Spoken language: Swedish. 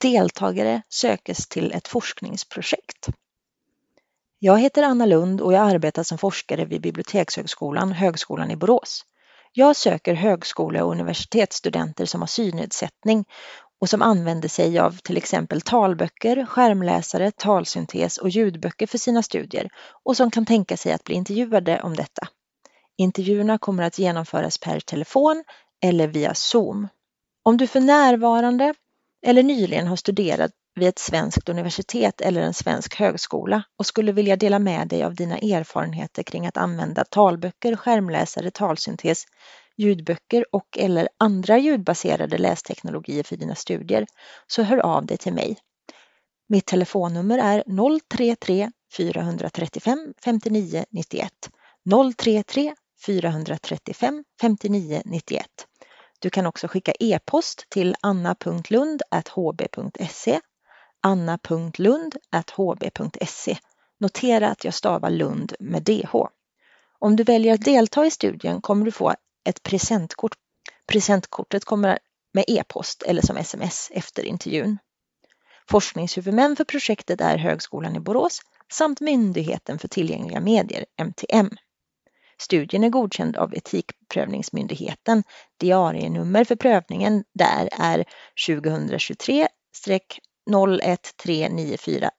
Deltagare sökes till ett forskningsprojekt. Jag heter Anna Lund och jag arbetar som forskare vid Bibliotekshögskolan, Högskolan i Borås. Jag söker högskole och universitetsstudenter som har synnedsättning och som använder sig av till exempel talböcker, skärmläsare, talsyntes och ljudböcker för sina studier och som kan tänka sig att bli intervjuade om detta. Intervjuerna kommer att genomföras per telefon eller via Zoom. Om du för närvarande eller nyligen har studerat vid ett svenskt universitet eller en svensk högskola och skulle vilja dela med dig av dina erfarenheter kring att använda talböcker, skärmläsare, talsyntes, ljudböcker och eller andra ljudbaserade lästeknologier för dina studier så hör av dig till mig. Mitt telefonnummer är 033 435 59 91 033 435 59 91. Du kan också skicka e-post till anna.lund.hb.se anna.lund.hb.se. Notera att jag stavar Lund med DH. Om du väljer att delta i studien kommer du få ett presentkort. Presentkortet kommer med e-post eller som sms efter intervjun. Forskningshuvudmän för projektet är Högskolan i Borås samt Myndigheten för tillgängliga medier, MTM. Studien är godkänd av prövningsmyndigheten. Diarienummer för prövningen där är 2023 01394-01.